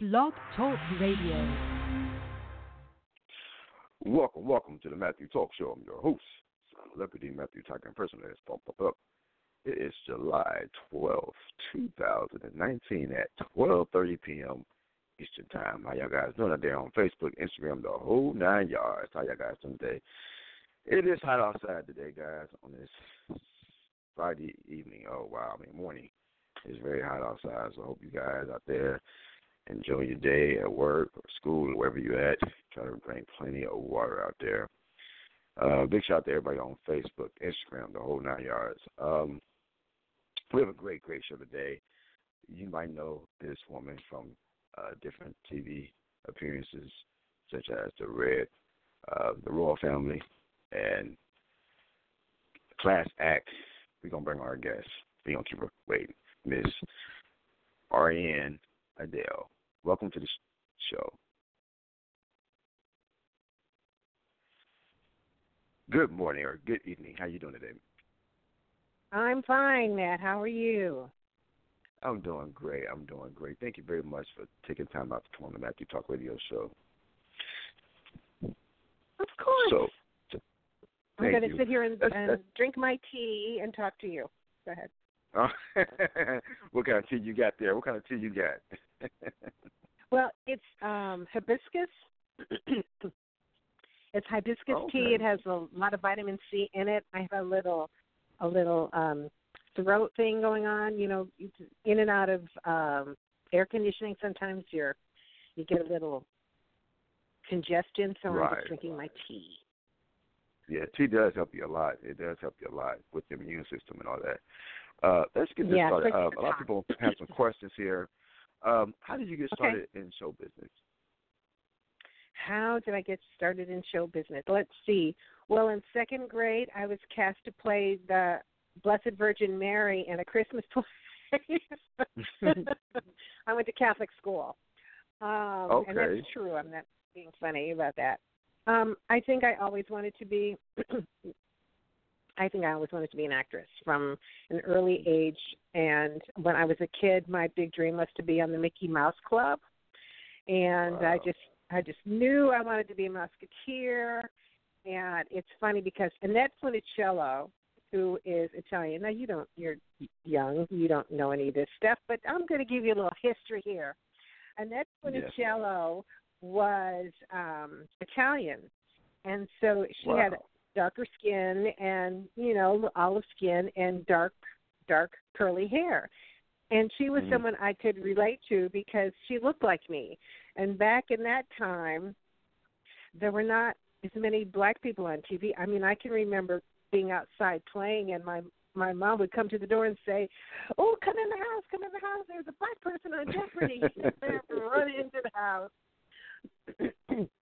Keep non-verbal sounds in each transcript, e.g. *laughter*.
Blog Talk Radio. Welcome, welcome to the Matthew Talk Show. I'm your host, Celebrity Matthew. Pump, pump up. It is July 12th, 2019 at 12.30 p.m. Eastern Time. How y'all guys doing out there on Facebook, Instagram, the whole nine yards? How y'all guys doing today? It is hot outside today, guys, on this Friday evening. Oh, wow, I mean, morning. It's very hot outside, so I hope you guys out there enjoy your day at work or school or wherever you're at. Try to drink plenty of water out there. Uh, big shout out to everybody on Facebook, Instagram, the whole nine yards. Um, we have a great, great show today. You might know this woman from uh, different TV appearances, such as The Red, uh, The Royal Family, and Class Act. We're going to bring our guest. Going to keep her waiting. Miss Mariann Aalda. Welcome to the show. Good morning or good evening. How are you doing today? I'm fine, Matt. How are you? I'm doing great. I'm doing great. Thank you very much for taking time out to come on the Matthew Talk Radio Show. Of course. So, I'm going to sit here and, and drink my tea and talk to you. Go ahead. *laughs* what kind of tea you got there? What kind of tea you got? *laughs* Well, it's um hibiscus. *clears throat* it's hibiscus tea. It has a lot of vitamin C in it. I have a little, a little um throat thing going on. You know, in and out of um air conditioning. Sometimes you're, you get a little congestion. So I'm just drinking my tea. yeah, tea does help you a lot. It does help you a lot with your immune system and all that. Uh, let's get this Yeah, started. Uh, a lot of people have some questions here. Um, how did you get Okay. started in show business? How did I get started in show business? Let's see. Well, in second grade, I was cast to play the Blessed Virgin Mary in a Christmas *laughs* play. I went to Catholic school, um, and that's true. I'm not being funny about that. Um, I think I always wanted to be. *clears throat* I think I always wanted to be an actress from an early age. And when I was a kid, my big dream was to be on the Mickey Mouse Club. And I just I just knew I wanted to be a musketeer. And it's funny because Annette Funicello, who is Italian. Now you don't you're young, you don't know any of this stuff, but I'm going to give you a little history here. Annette Yes. Funicello was um Italian. And so she had Wow. Darker skin and you know olive skin and dark dark curly hair. And she was Mhm. someone i could relate to because she looked like me. And back in that time there were not as many black people on tv i mean i can remember being outside playing and my my mom would come to the door and say oh come in the house come in the house. There's a black person on jeopardy. And I have to run into the house *clears throat*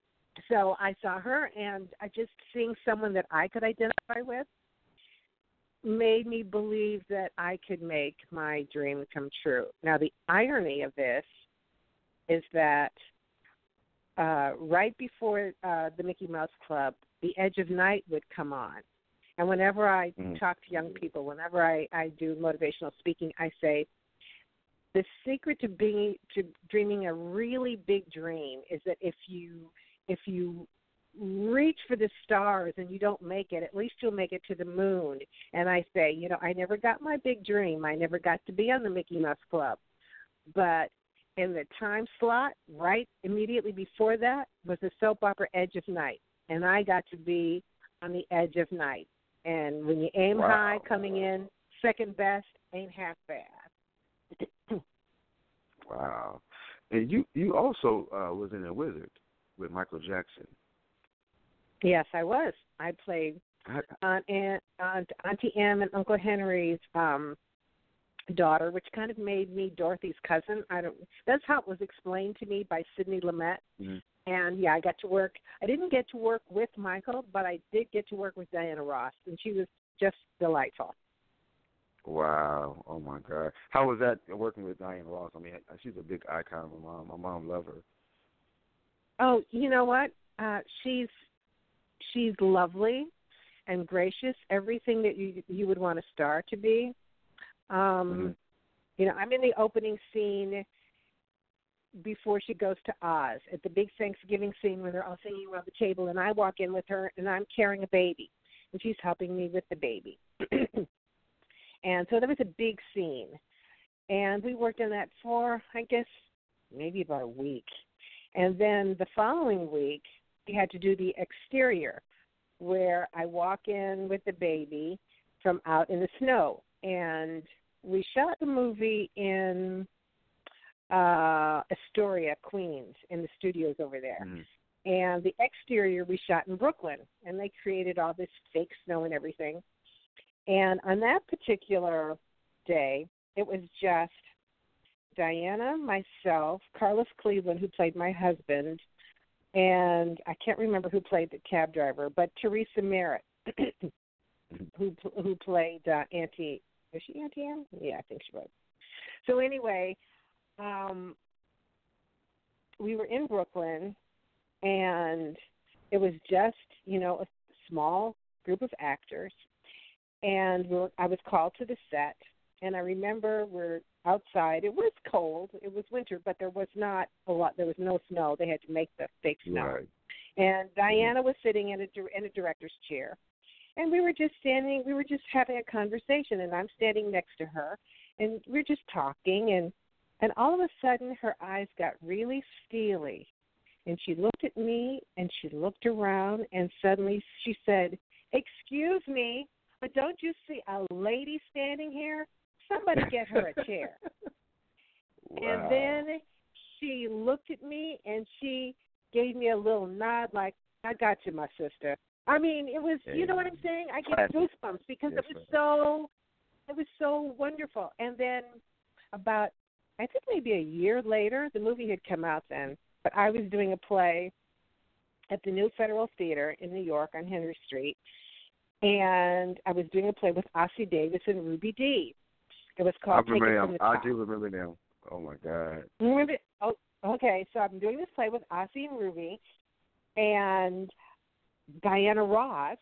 so I saw her, and I just seeing someone that I could identify with made me believe that I could make my dream come true. Now, the irony of this is that uh, right before uh, the Mickey Mouse Club, The Edge of Night would come on. And whenever I Mhm. talk to young people, whenever I, I do motivational speaking, I say, the secret to being to dreaming a really big dream is that if you if you reach for the stars and you don't make it, at least you'll make it to the moon. And I say, you know, I never got my big dream. I never got to be on the Mickey Mouse Club. But in the time slot, right immediately before that, was the soap opera Edge of Night. And I got to be on the edge of night. And when you aim Wow. high, coming in second best ain't half bad. *clears throat* Wow. And you you also uh, was in a Wizard with Michael Jackson. Yes, I was. I played Aunt, Aunt, Aunt Auntie Em and Uncle Henry's um daughter, which kind of made me Dorothy's cousin. I don't. That's how it was explained to me by Sidney Lumet. Mhm. And yeah, I got to work. I didn't get to work with Michael, but I did get to work with Diana Ross, and she was just delightful. Wow. Oh my God. How was that working with Diana Ross? I mean, she's a big icon of my mom. My mom loved her. Oh, you know what? Uh, she's she's lovely and gracious. Everything that you you would want a star to be. Um, Mhm. You know, I'm in the opening scene before she goes to Oz at the big Thanksgiving scene when they're all singing around the table, and I walk in with her, and I'm carrying a baby, and she's helping me with the baby. *clears throat* and so there was a big scene, and we worked on that for I guess maybe about a week, and then the following week we had to do the exterior, where I walk in with the baby from out in the snow, and we shot the movie in uh Astoria, Queens, in the studios over there. Mhm. And the exterior we shot in Brooklyn, and they created all this fake snow and everything. And on that particular day, it was just Diana, myself, Carlos Cleveland, who played my husband, and I can't remember who played the cab driver, but Teresa Merritt, *clears throat* who who played uh, Auntie. Was she Auntie Anne? Yeah, I think she was. So anyway, um, we were in Brooklyn, and it was just you know a small group of actors, and we were, I was called to the set, and I remember we're outside. It was cold. It was winter, but there was not a lot. There was no snow. They had to make the fake snow. Right. And mm-hmm. Diana was sitting in a in a director's chair, and we were just standing. We were just having a conversation, and I'm standing next to her, and we're just talking, and and all of a sudden her eyes got really steely, and she looked at me, and she looked around, and suddenly she said, "Excuse me, but don't you see a lady standing here? Somebody get her a chair." *laughs* Wow. And then she looked at me and she gave me a little nod like, I got you, my sister. I mean, it was you know what I'm saying? I get goosebumps because Yes, it was so it was so wonderful. And then about I think maybe a year later, the movie had come out then, but I was doing a play at the New Federal Theater in New York on Henry Street. And I was doing a play with Ossie Davis and Ruby Dee. It was I called Take remember It. From the I do remember now. Oh my God. Remember? Oh, okay. So I'm doing this play with Ossie and Ruby, and Diana Ross.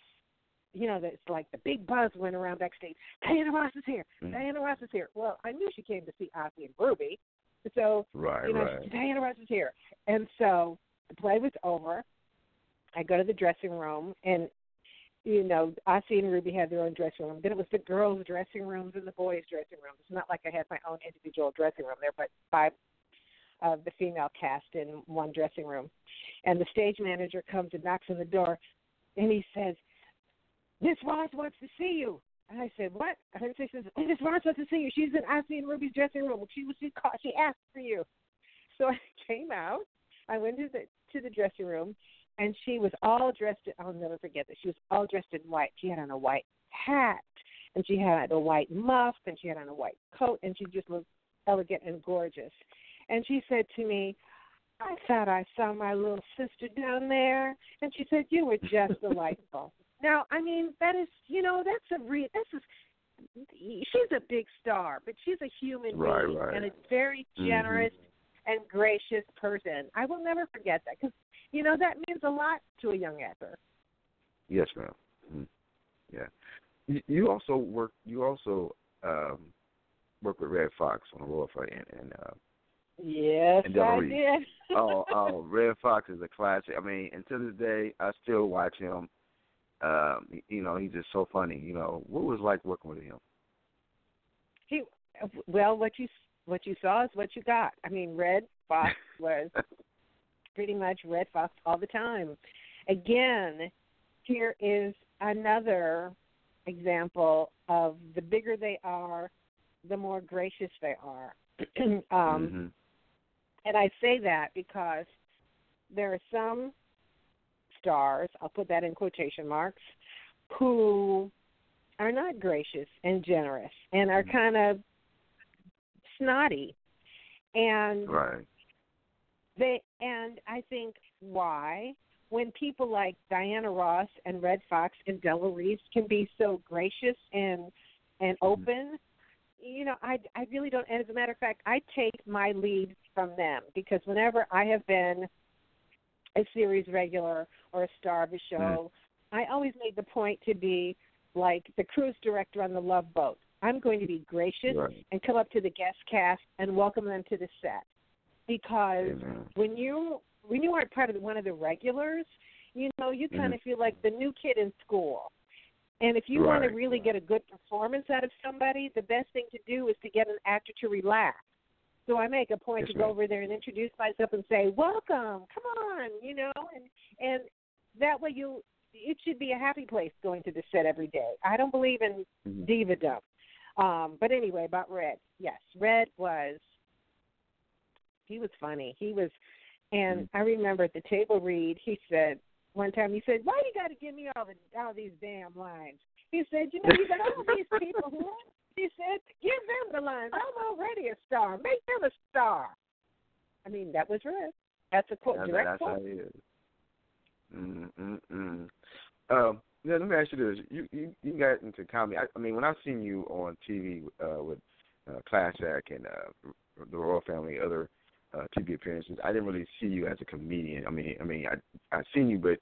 You know, that's like the big buzz went around backstage. Diana Ross is here. Mhm. Diana Ross is here. Well, I knew she came to see Ossie and Ruby, so Right, you know, right. Diana Ross is here. And so the play was over. I go to the dressing room, and you know, Ossie and Ruby had their own dressing room. Then it was the girls' dressing rooms and the boys' dressing rooms. It's not like I had my own individual dressing room there, but five of the female cast in one dressing room. And the stage manager comes and knocks on the door, and he says, "Miss Ross wants to see you." And I said, "What?" And he says, "Miss Ross wants to see you. She's in Ossie and Ruby's dressing room. She was she called, she asked for you." So *laughs* I came out. I went to the to the dressing room, and she was all dressed. I'll never forget that she was all dressed in white. She had on a white hat, and she had a white muff, and she had on a white coat, and she just looked elegant and gorgeous. And she said to me, "I thought I saw my little sister down there," and she said, "You were just delightful." *laughs* Now, I mean, that is, you know, that's a re. This is. She's a big star, but she's a human Right, being right. and a very Mhm. generous and gracious person. I will never forget that because you know that means a lot to a young actor. Yes, ma'am. Mhm. Yeah. You, you also work. You also um, work with Redd Foxx on role fight, and, and uh, Yes, And I did. oh, oh, *laughs* Redd Foxx is a classic. I mean, to this day, I still watch him. Um, you know, he's just so funny. You know, what was it like working with him? he well, what you what you saw is what you got. I mean, Redd Foxx *laughs* was pretty much Redd Foxx all the time. Again, here is another example of the bigger they are, the more gracious they are. *clears throat* um, Mhm. And I say that because there are some stars, I'll put that in quotation marks, who are not gracious and generous and are kind of snotty. And Right. They and I think why when people like Diana Ross and Redd Foxx and Della Reese can be so gracious and and mm-hmm. open, you know, I I really don't. And as a matter of fact, I take my lead from them because whenever I have been a series regular or a star of a show, mm-hmm. I always made the point to be like the cruise director on the Love Boat. I'm going to be gracious Right. and come up to the guest cast and welcome them to the set. Because Amen. when you when you aren't part of one of the regulars, you know you kind Mhm. of feel like the new kid in school. And if you want to really get a good performance out of somebody, the best thing to do is to get an actor to relax. So I make a point Yes, to go over there and introduce myself and say, "Welcome, come on," you know, and and that way you it should be a happy place going to the set every day. I don't believe in Mhm. divadom. Um, but anyway, about Redd, yes, Redd was he was funny. He was, and I remember at the table read, he said one time he said, "Why you got to give me all the all these damn lines?" He said, "You know, you got all these people who." He said, "Give them the lines. I'm already a star. Make them a star." I mean, that was Redd. That's a quote, That's, direct that's how quote. it is. Mm mm mm. Um, yeah, let me ask you this: you you, you got into comedy. I, I mean, when I seen you on TV uh, with uh, Class Act and uh, the Royal Family, other uh, TV appearances, I didn't really see you as a comedian. I mean, I mean, I I seen you, but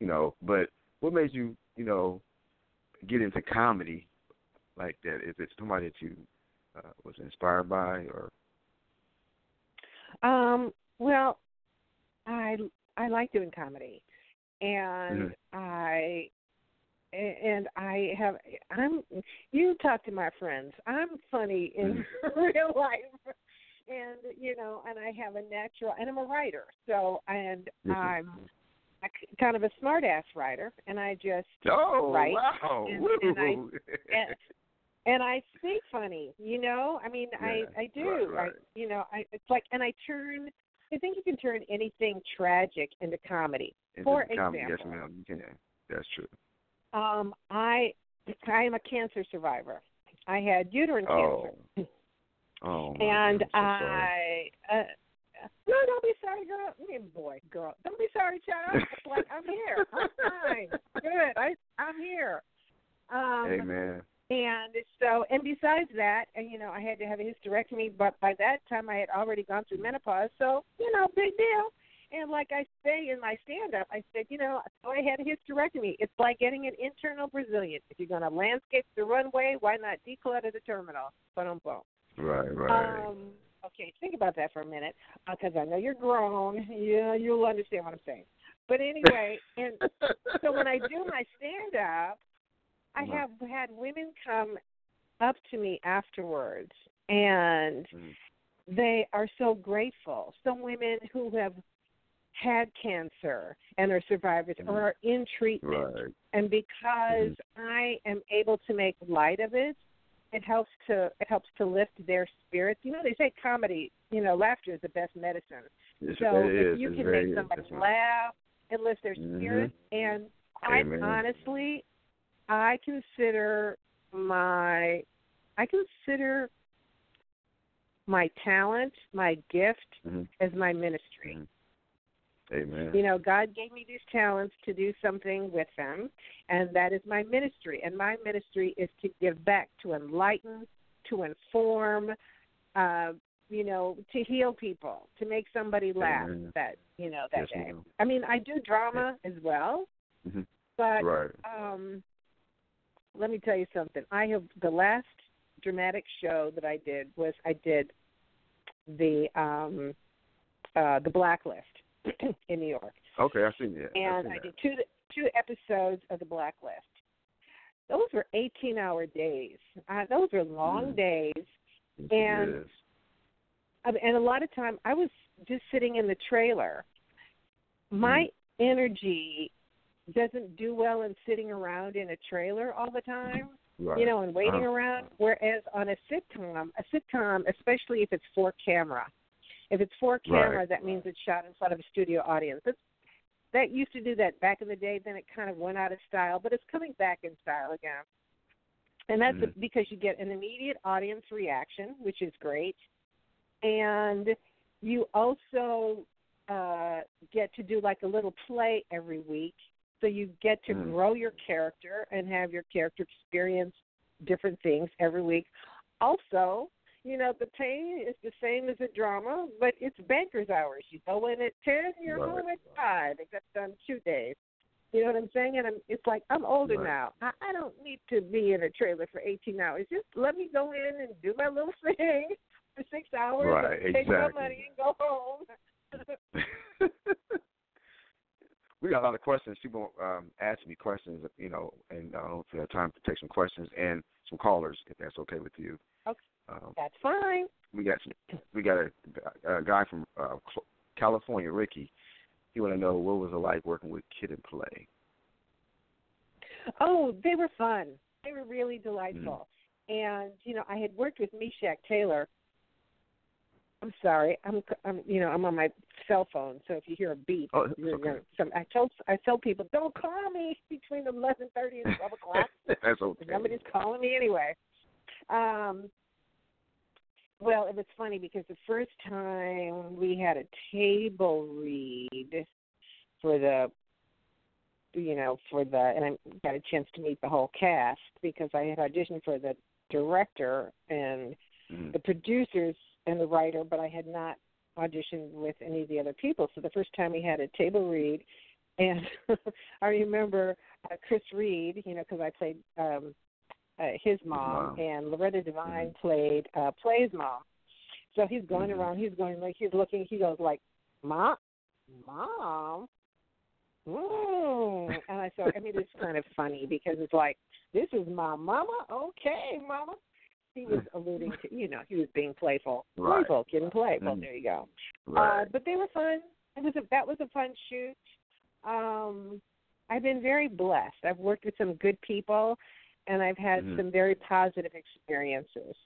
you know, but what made you, you know, get into comedy like that? Is it somebody that you uh, was inspired by, or Um, well, I I like doing comedy, and Mhm. I and I have I'm you talk to my friends. I'm funny in *laughs* real life, and you know, and I have a natural and I'm a writer. So and I'm a kind of a smart ass writer, and I just oh Right. wow, And- and I- and, and I speak funny, you know. I mean, Yeah, I I do. right, right. I you know, I it's like and I turn. I think you can turn anything tragic into comedy. Into For comedy, yes, ma'am. You can. That's true. Um, I I am a cancer survivor. I had uterine Oh. cancer, Oh. and I'm sorry. I. Uh, no, don't be sorry, girl. I mean, boy, girl, don't be sorry, child. It's like I'm here. I'm fine. Good. I I'm here. Um, Amen. And so, and besides that, and you know, I had to have a hysterectomy, but by that time I had already gone through menopause. So, you know, big deal. And like I say in my stand up, I said, you know, so I had a hysterectomy. It's like getting an internal Brazilian. If you're going to landscape the runway, why not declutter the terminal? Boom, boom. Right, right. Um, okay, think about that for a minute, because I know you're grown. *laughs* Yeah, you'll understand what I'm saying. But anyway, *laughs* and so when I do my stand up, I Mhm. have had women come up to me afterwards and Mhm. they are so grateful. Some women who have had cancer and are survivors Mhm. or are in treatment right. and because I am able to make light of it, it helps to it helps to lift their spirits. You know, they say comedy, you know, laughter is the best medicine. Yes, So if is. you can make somebody laugh and lift their Mhm. spirits, and I honestly, I consider my, I consider my talent, my gift, Mhm. as my ministry. Mhm. Amen. You know, God gave me these talents to do something with them, and that is my ministry. And my ministry is to give back, to enlighten, to inform, uh, you know, to heal people, to make somebody laugh Amen. that you know that Yes, day. ma'am. I mean, I do drama as well, Mhm. but Right. um, let me tell you something. I have the last dramatic show that I did was I did the um, uh, the Blacklist *clears throat* in New York Okay, I've seen that. And seen I did two two episodes of the Blacklist. Those were eighteen hour days. Uh, those were long Mm. days, and- is. I mean, and a lot of time I was just sitting in the trailer. My energy doesn't do well in sitting around in a trailer all the time, Right. you know, and waiting Uh-huh. around. Whereas on a sitcom, a sitcom, especially if it's for camera, if it's for camera, Right. that means it's shot in front of a studio audience. That's, that used to do that back in the day. Then it kind of went out of style, but it's coming back in style again. And that's Mhm. because you get an immediate audience reaction, which is great, and you also uh, get to do like a little play every week. So you get to Mm. grow your character and have your character experience different things every week. Also, you know, the pain is the same as a drama, but it's banker's hours. You go in at 10, you're right. home at 5, except on two days. You know what I'm saying? And I'm, it's like, I'm older right. now. I, I don't need to be in a trailer for 18 hours. Just let me go in and do my little *laughs* thing for six hours, right, take exactly. my money, and go home. *laughs* got a lot of questions. People um, asking me questions, you know, and I don't know if we have time to take some questions and some callers, if that's okay with you. Okay, Um, that's fine. we got some, we got a, a guy from uh, California, Ricky. He want to know what was it like working with Kid and Play. Oh, they were fun. They were really delightful. And you know, I had worked with Meshach Taylor. I'm sorry. I'm I'm you know, I'm on my cell phone, so if you hear a beep, Oh, okay. you're, some I told I tell people, don't call me between eleven thirty and twelve o'clock. *laughs* that's okay. Nobody's calling me anyway. Um well, it was funny because the first time we had a table read for the you know, for the and I got a chance to meet the whole cast because I had auditioned for the director and Mhm. the producers and the writer, but I had not auditioned with any of the other people. So the first time we had a table read, and *laughs* I remember uh, Chris Reid, you know, because I played um, uh, his mom, and Loretta Devine Mhm. played uh, Play's mom. So he's going Mhm. around, he's going like he's looking, he goes like, "Mom, mom." Mm. And I thought, I mean, it's kind of funny because it's like, this is my mama. Okay, mama. He was alluding to, you know, he was being playful, Right. playful, kid and playful. Mhm. There you go. Right. Uh, but they were fun. It was a that was a fun shoot. Um, I've been very blessed. I've worked with some good people, and I've had Mhm. some very positive experiences.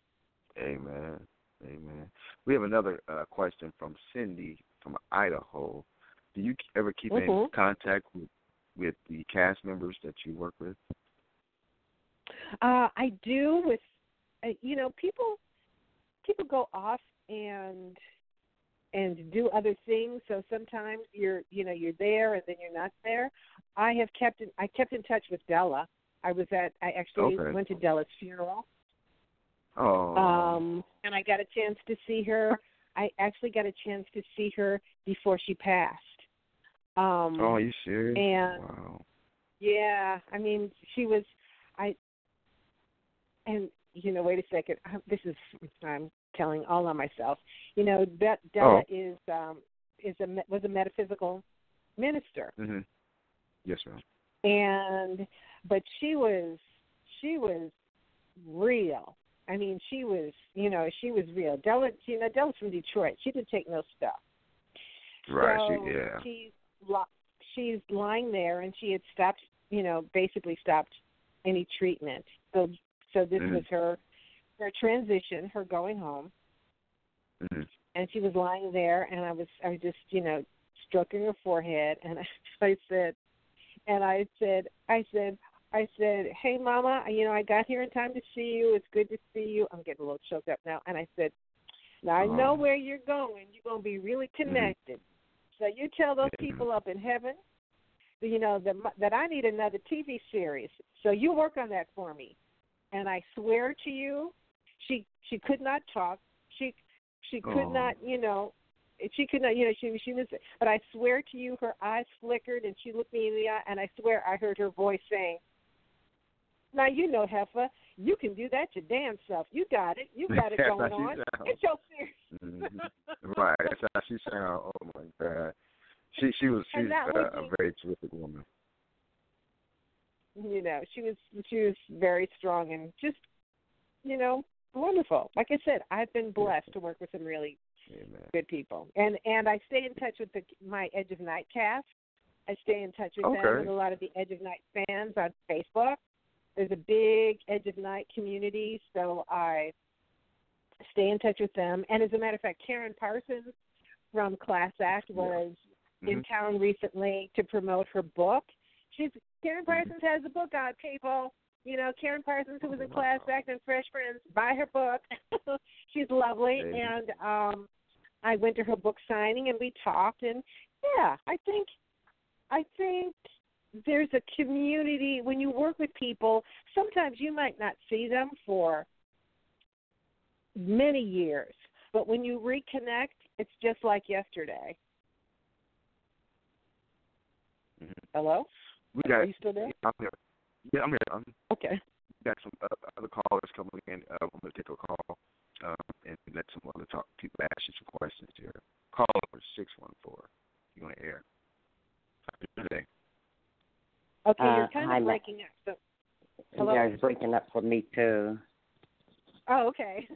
Amen. Amen. We have another uh, question from Cindy from Idaho. Do you ever keep in Mhm. contact with with the cast members that you work with? Uh, I do with, uh, you know, people people go off and and do other things. So sometimes you're, you know, you're there and then you're not there. I have kept in, I kept in touch with Della. I was at I actually Okay. went to Della's funeral. Oh. Um, and I got a chance to see her. I actually got a chance to see her before she passed. Um, oh, you serious? and- wow. yeah, I mean, she was, I, and you know, wait a second. This is I'm telling all on myself. You know, that Della Oh. is um is a was a metaphysical minister, Mhm. Yes, ma'am. and but she was she was real. I mean, she was you know she was real. Della, you know, Della's from Detroit. She didn't take no stuff. Right. So she, yeah. she's she's lying there, and she had stopped, you know, basically stopped any treatment. So so this Mhm. was her her transition, her going home, Mhm. and she was lying there, and I was I was just you know stroking her forehead, and I, *laughs* I said, and I said I said. I said, "Hey, Mama, you know I got here in time to see you. It's good to see you. I'm getting a little choked up now." And I said, "Now I know Oh. where you're going. You're gonna be really connected. So you tell those people up in heaven, you know, that that I need another TV series. So you work on that for me. And I swear to you, she she could not talk. She she could Oh. not, you know, she could not, you know, she she was. But I swear to you, her eyes flickered, and she looked me in the eye, and I swear I heard her voice saying. Now you know, Heffa, you can do that your damn self. You got it. You got it *laughs* going on. sounds. It's your series. *laughs* Mhm. right. That's how she sound. Oh my God. She she was she's uh, was a very terrific woman. You know she was she was very strong and just you know wonderful like i said i've been blessed to work with some really Amen. good people and and i stay in touch with the my edge of night cast i stay in touch with them Okay. and a lot of the edge of night fans on facebook there's a big edge of night community so i stay in touch with them and as a matter of fact karen parsons from class act was in Mhm. town recently to promote her book. She's Karen Mm-hmm. Parsons has a book out, people. You know, Karen Parsons who was in Class. Act and Fresh Prince, buy her book. *laughs* She's lovely and um I went to her book signing and we talked and yeah, I think I think there's a community when you work with people, sometimes you might not see them for many years, but when you reconnect, it's just like yesterday. Mhm. Hello? We got. Are you still there? I'm here. Yeah, I'm here. I'm Okay. got some uh, other callers coming in. Uh, I'm gonna take a call um, and let some other talk people ask you some questions here. Call number six one four. You on the air? Happy birthday. Okay, Uh, you're kind hi, of breaking up. So, Hello? Yeah, it's breaking up for me too. oh, okay.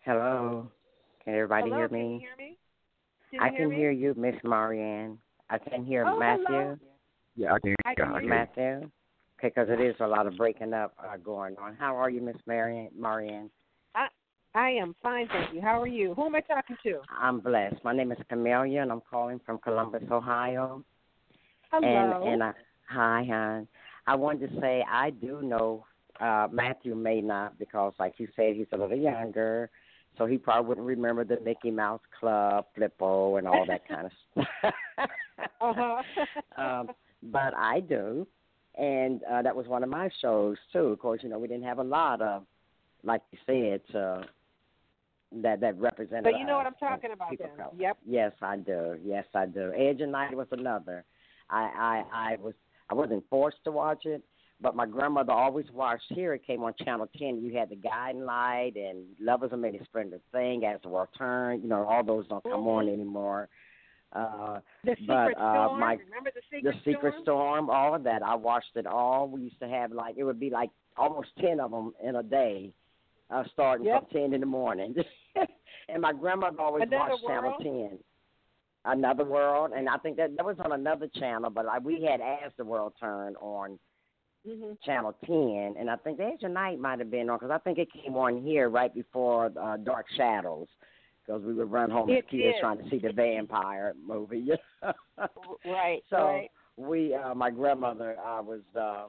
Hello. Can everybody hello, hear Can you me? hear me? Can I you can me? hear you, Miss Mariann. I can hear Oh, Matthew. hello. Yeah, I can. I can I hear you. Matthew. Okay, because it is a lot of breaking up uh, going on. How are you, Miss Mariann? Mariann? I am fine, thank you. How are you? Who am I talking to? I'm blessed. My name is Camelia, and I'm calling from Columbus, Ohio. Hello. And and I, hi, hon. I wanted to say I do know uh Matthew may not because, like you said, he's a little younger, so he probably wouldn't remember the Mickey Mouse Club, Flippo, and all that *laughs* kind of stuff. uh-huh. *laughs* um, but I do, and uh that was one of my shows too. Of course, you know we didn't have a lot of, like you said, uh, that that represented. but you know what I'm talking uh, about people then. color. Yep. Yes, I do. Yes, I do. Edge of Night was another. I I I was I wasn't forced to watch it, but my grandmother always watched. Here it came on Channel Ten. You had the Guiding Light and Lovers of Many Splendid Thing, As the World Turned. You know, all those don't come on Mhm. anymore. Uh, The but, Secret uh, Storm. my- Remember the Secret the Secret Storm? Storm, all of that. I watched it all. We used to have like it would be like almost ten of them in a day, uh, starting Yep. from ten in the morning. *laughs* and my grandmother always Another watched Channel Ten. Another World, and I think that that was on another channel, but like we had As the World Turned on Mhm. Channel Ten, and I think Edge of Night might have been on because I think it came on here right before uh, Dark Shadows. Because we would run home as kids did. trying to see the vampire movie. *laughs* Right. So right. we, uh, my grandmother, I was uh,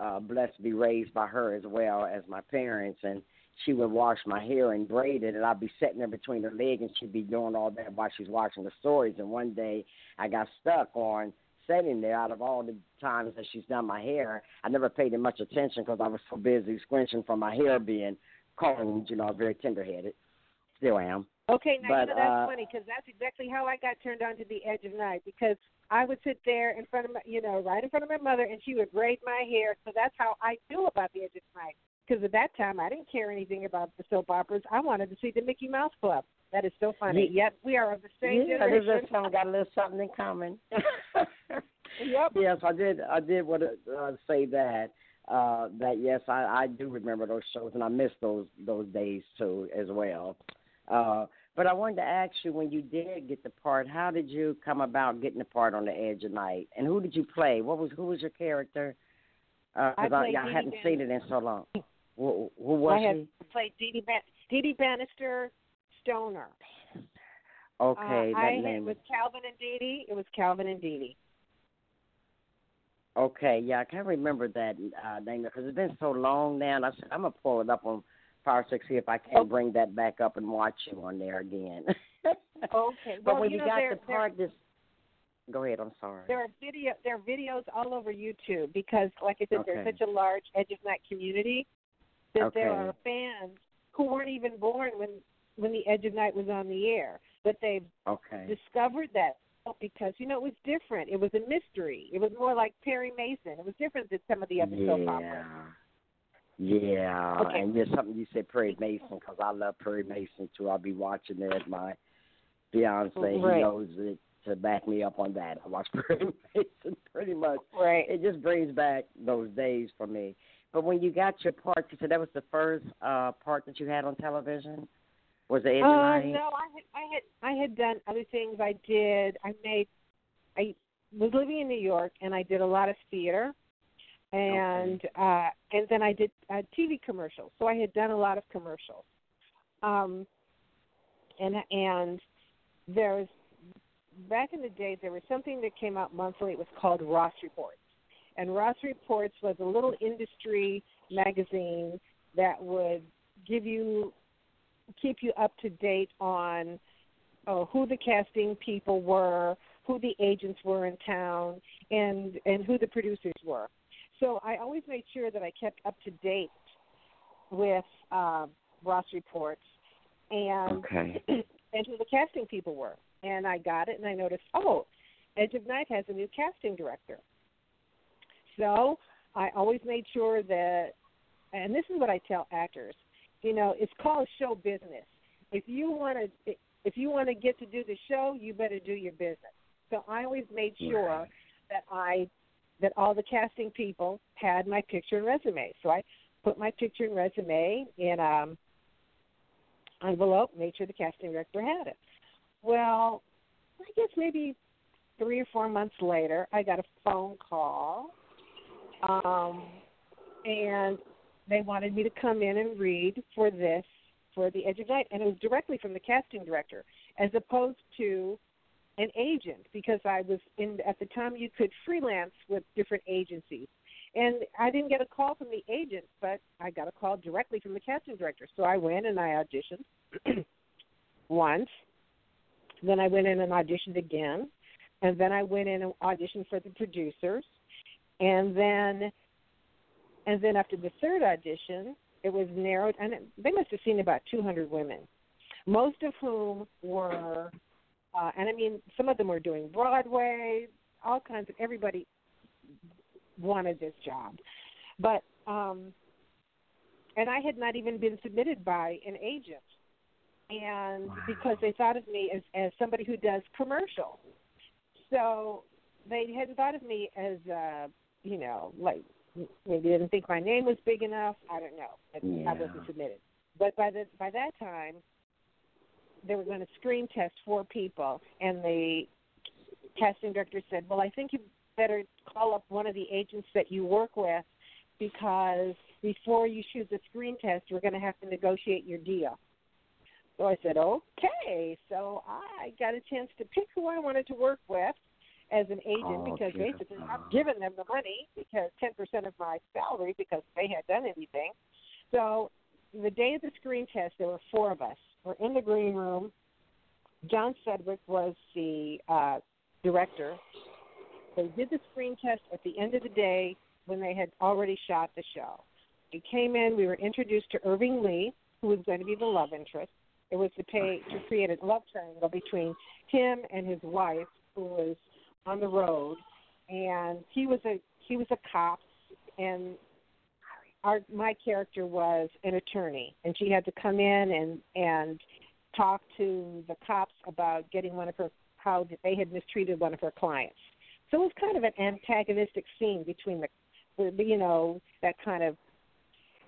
uh, blessed to be raised by her as well as my parents, and she would wash my hair and braid it, and I'd be sitting there between her legs, and she'd be doing all that while she's watching the stories. And one day, I got stuck on sitting there. Out of all the times that she's done my hair, I never paid it much attention because I was so busy squinching from my hair being combed. You know, very tender-headed. Still am. Okay, now But, you know that's uh, funny because that's exactly how I got turned on to the Edge of Night because I would sit there in front of my, you know, right in front of my mother, and she would braid my hair. So that's how I knew about the Edge of Night. Because at that time, I didn't care anything about the soap operas. I wanted to see the Mickey Mouse Club. That is so funny. Ye- Yet we are of the same yeah, generation. just some got a little something in common. Yep. *laughs* Yes, I did. I did want to uh, say that. Uh, that yes, I, I do remember those shows, and I miss those those days too as well. Uh, but I wanted to ask you, when you did get the part, how did you come about getting the part on the Edge of Night, and who did you play? What was who was your character? Because I, I, I hadn't Dee seen it in so long. Who, who was I had she? played Dee Dee, Ban- Dee Dee Bannister Stoner. Okay, uh, that I name. it was Calvin and Dee Dee. It was Calvin and Dee Dee. Okay, yeah, I can't remember that uh, name because it's been so long now. And I said I'm gonna pull it up on Power Six see if I can Okay. bring that back up and watch you on there again. *laughs* Okay. but well, when you know, got there, the part, this. Go ahead. I'm sorry. there are video there are videos all over YouTube because like I said there's such a large Edge of Night community that there are fans who weren't even born when when the Edge of Night was on the air, but they've Okay. discovered that because you know it was different. It was a mystery. It was more like Perry Mason. It was different than some of the other soap operas. Yeah. Okay. and just something you said, Perry Mason, because I love Perry Mason too. I'll be watching it. My fiance, Right. he knows it to back me up on that. I watch *laughs* Perry Mason pretty much. Right. It just brings back those days for me. But when you got your part, you said that was the first uh part that you had on television. Was Edge Uh, Night? no, I had I had I had done other things. I did. I made. I was living in New York, and I did a lot of theater, and uh, and then I did uh, TV commercials. So I had done a lot of commercials. Um, and and there's back in the day there was something that came out monthly. It was called Ross Reports, and Ross Reports was a little industry magazine that would give you keep you up to date on uh, who the casting people were, who the agents were in town, and and who the producers were. So I always made sure that I kept up to date with uh, Ross reports and Okay. *clears throat* and who the casting people were. And I got it, and I noticed, oh, Edge of Night has a new casting director. So I always made sure that, and this is what I tell actors, you know, it's called show business. If you want to, if you want to get to do the show, you better do your business. So I always made sure Right. that I that all the casting people had my picture and resume. So I put my picture and resume in um envelope, made sure the casting director had it. Well, I guess maybe three or four months later, I got a phone call, um, and they wanted me to come in and read for this for the Edge of Night, and it was directly from the casting director, as opposed to an agent, because I was in at the time you could freelance with different agencies. And I didn't get a call from the agent, but I got a call directly from the casting director. So I went and I auditioned *clears throat* once. Then I went in and auditioned again. And then I went in and auditioned for the producers. And then and then after the third audition, it was narrowed and they must have seen about 200 women. Most of whom were uh and I mean some of them were doing Broadway, all kinds of everybody wanted this job. But um and I had not even been submitted by an agent. And because they thought of me as as somebody who does commercial. So they hadn't thought of me as uh you know, like maybe didn't think my name was big enough. I don't know. Yeah. I wasn't submitted. But by the by that time they were going to screen test four people and the casting director said, Well I think you better call up one of the agents that you work with because before you shoot the screen test, we're going to have to negotiate your deal. So I said, okay. So I got a chance to pick who I wanted to work with as an agent oh, because basically I'm giving them the money because 10% of my salary because they had done anything. So the day of the screen test, there were four of us. We're in the green room. John Sedgwick was the uh, director they did the screen test at the end of the day when they had already shot the show. We came in, we were introduced to Irving Lee, who was going to be the love interest. It was to pay to create a love triangle between him and his wife, who was on the road, and he was a he was a cop, and our my character was an attorney, and she had to come in and and talk to the cops about getting one of her how they had mistreated one of her clients. So it was kind of an antagonistic scene between the, you know, that kind of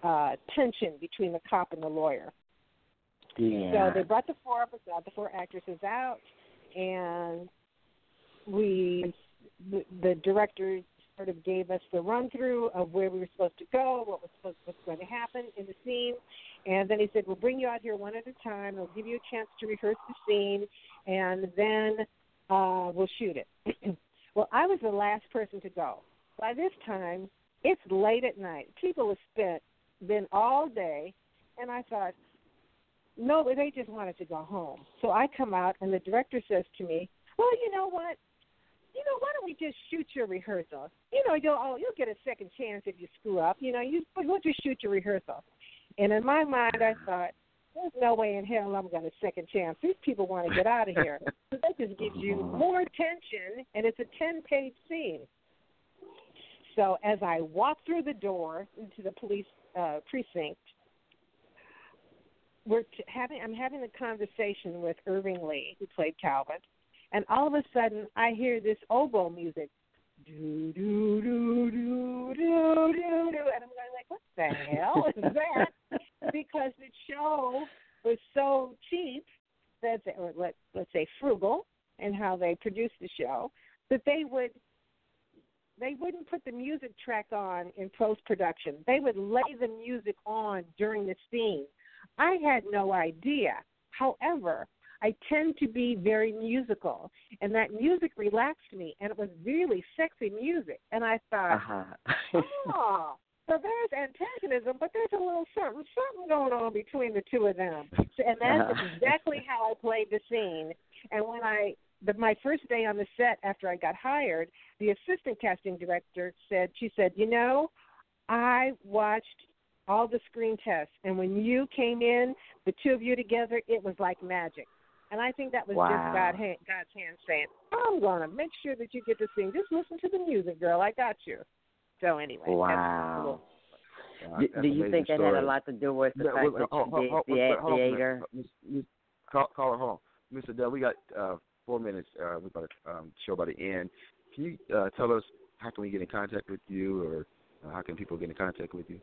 uh, tension between the cop and the lawyer. Yeah. So they brought the four of us out, the four actresses out, and we, the, the director sort of gave us the run through of where we were supposed to go, what was supposed, what's going to happen in the scene, and then he said, "We'll bring you out here one at a time. We'll give you a chance to rehearse the scene, and then uh, we'll shoot it." *clears throat* Well, I was the last person to go. By this time, it's late at night. People have spent been all day, and I thought, no, they just wanted to go home. So I come out, and the director says to me, "Well, you know what? You know, why don't we just shoot your rehearsal? You know, you'll oh, you'll get a second chance if you screw up. You know, you we'll just shoot your rehearsal." And in my mind, I thought, there's no way in hell I'm going to second chance. These people want to get out of here. *laughs* so that just gives you more tension, and it's a 10 page scene. So as I walk through the door into the police uh, precinct, we're t- having I'm having a conversation with Irving Lee, who played Calvin, and all of a sudden I hear this oboe music, do do do do do do do, and I'm going like, what the hell is *laughs* that? because the show was so cheap that they, or let let's say frugal and how they produced the show that they would they wouldn't put the music track on in post production. They would lay the music on during the scene. I had no idea. However, I tend to be very musical, and that music relaxed me, and it was really sexy music. And I thought, uh-huh. oh, so there's antagonism, but there's a little something, something going on between the two of them, and that's exactly how I played the scene. And when I, the, my first day on the set after I got hired, the assistant casting director said, she said, you know, I watched all the screen tests, and when you came in, the two of you together, it was like magic. And I think that was wow. just God, God's hand saying, I'm going to make sure that you get to sing. Just listen to the music, girl. I got you. So anyway. Wow. Wow, do, that's do you think that story. had a lot to do with the Yeah, fact wait, that you hold- did hold- the hold on theater? Miss- Miss- Call, call, hold on, Mr. Dell. We got uh, four minutes. Uh, we're about to um, show by the end. Can you uh, tell us how can we get in contact with you, or uh, how can people get in contact with you?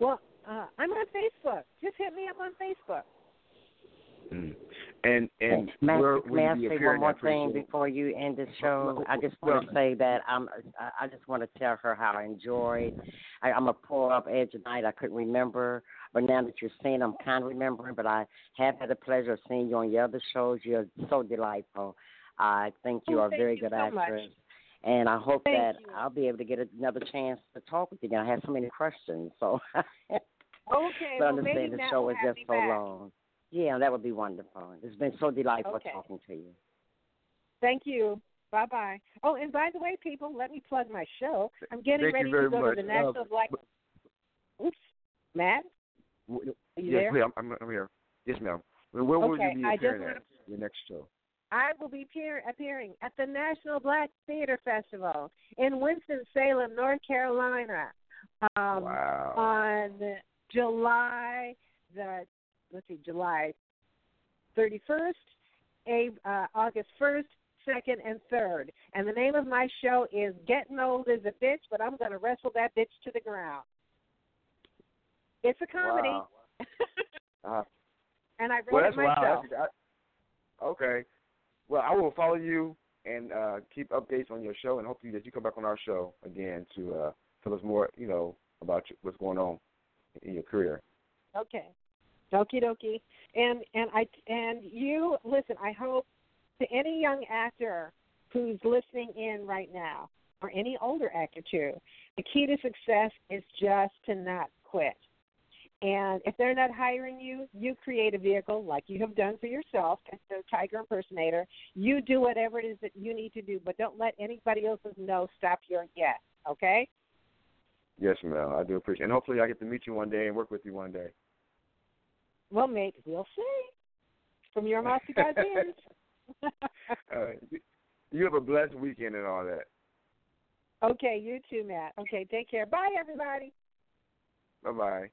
Well, uh, I'm on Facebook. Just hit me up on Facebook. Mm. And and may, where may I will you be say one more thing before you end the show? I just want to say that I'm. I- I just want to tell her how I enjoyed. I, I'm a pull up edge tonight. I couldn't remember, but now that you're saying, I'm kind of remembering. But I have had the pleasure of seeing you on your other shows. You're so delightful. I think you Oh, are a very good so much. actress. And I hope Thank that you. I'll be able to get another chance to talk with you. Now I have so many questions, so *laughs* Okay, but well, understand maybe the Matt show will is have just so back. long. Yeah, that would be wonderful. It's been so delightful Okay. talking to you. Thank you. Bye bye. Oh, and by the way, people, let me plug my show. I'm getting Thank ready very to go much. to the National Uh, Black. Oops, Matt, W- are you yes, there? ma'am. I'm, I'm here. Yes, ma'am. Where, where will you be appearing wanna- at your next show? I will be appear, appearing at the National Black Theater Festival in Winston Salem, North Carolina, um, wow. on July the let's see, July 31st, a, uh, August 1st, 2nd, and 3rd. And the name of my show is Getting Old as a Bitch, but I'm going to wrestle that bitch to the ground. It's a comedy, Wow. *laughs* Uh, and I wrote well, it that's wow. I, okay. Well, I will follow you and uh, keep updates on your show, and hopefully that you come back on our show again to uh, tell us more, you know, about what's going on in your career. Okay. Okie dokie. And and I and you listen, I hope to any young actor who's listening in right now, or any older actor too, the key to success is just to not quit. And if they're not hiring you, you create a vehicle like you have done for yourself as the tiger impersonator. You do whatever it is that you need to do, but don't let anybody else's no stop your yes. Okay? Yes, ma'am. I do appreciate, it. and hopefully I get to meet you one day and work with you one day. Well, maybe we'll see. From your to God's uh, *laughs* you- *laughs* you have a blessed weekend and all that. Okay, you too, Matt. Okay, take care. Bye, everybody. Bye bye.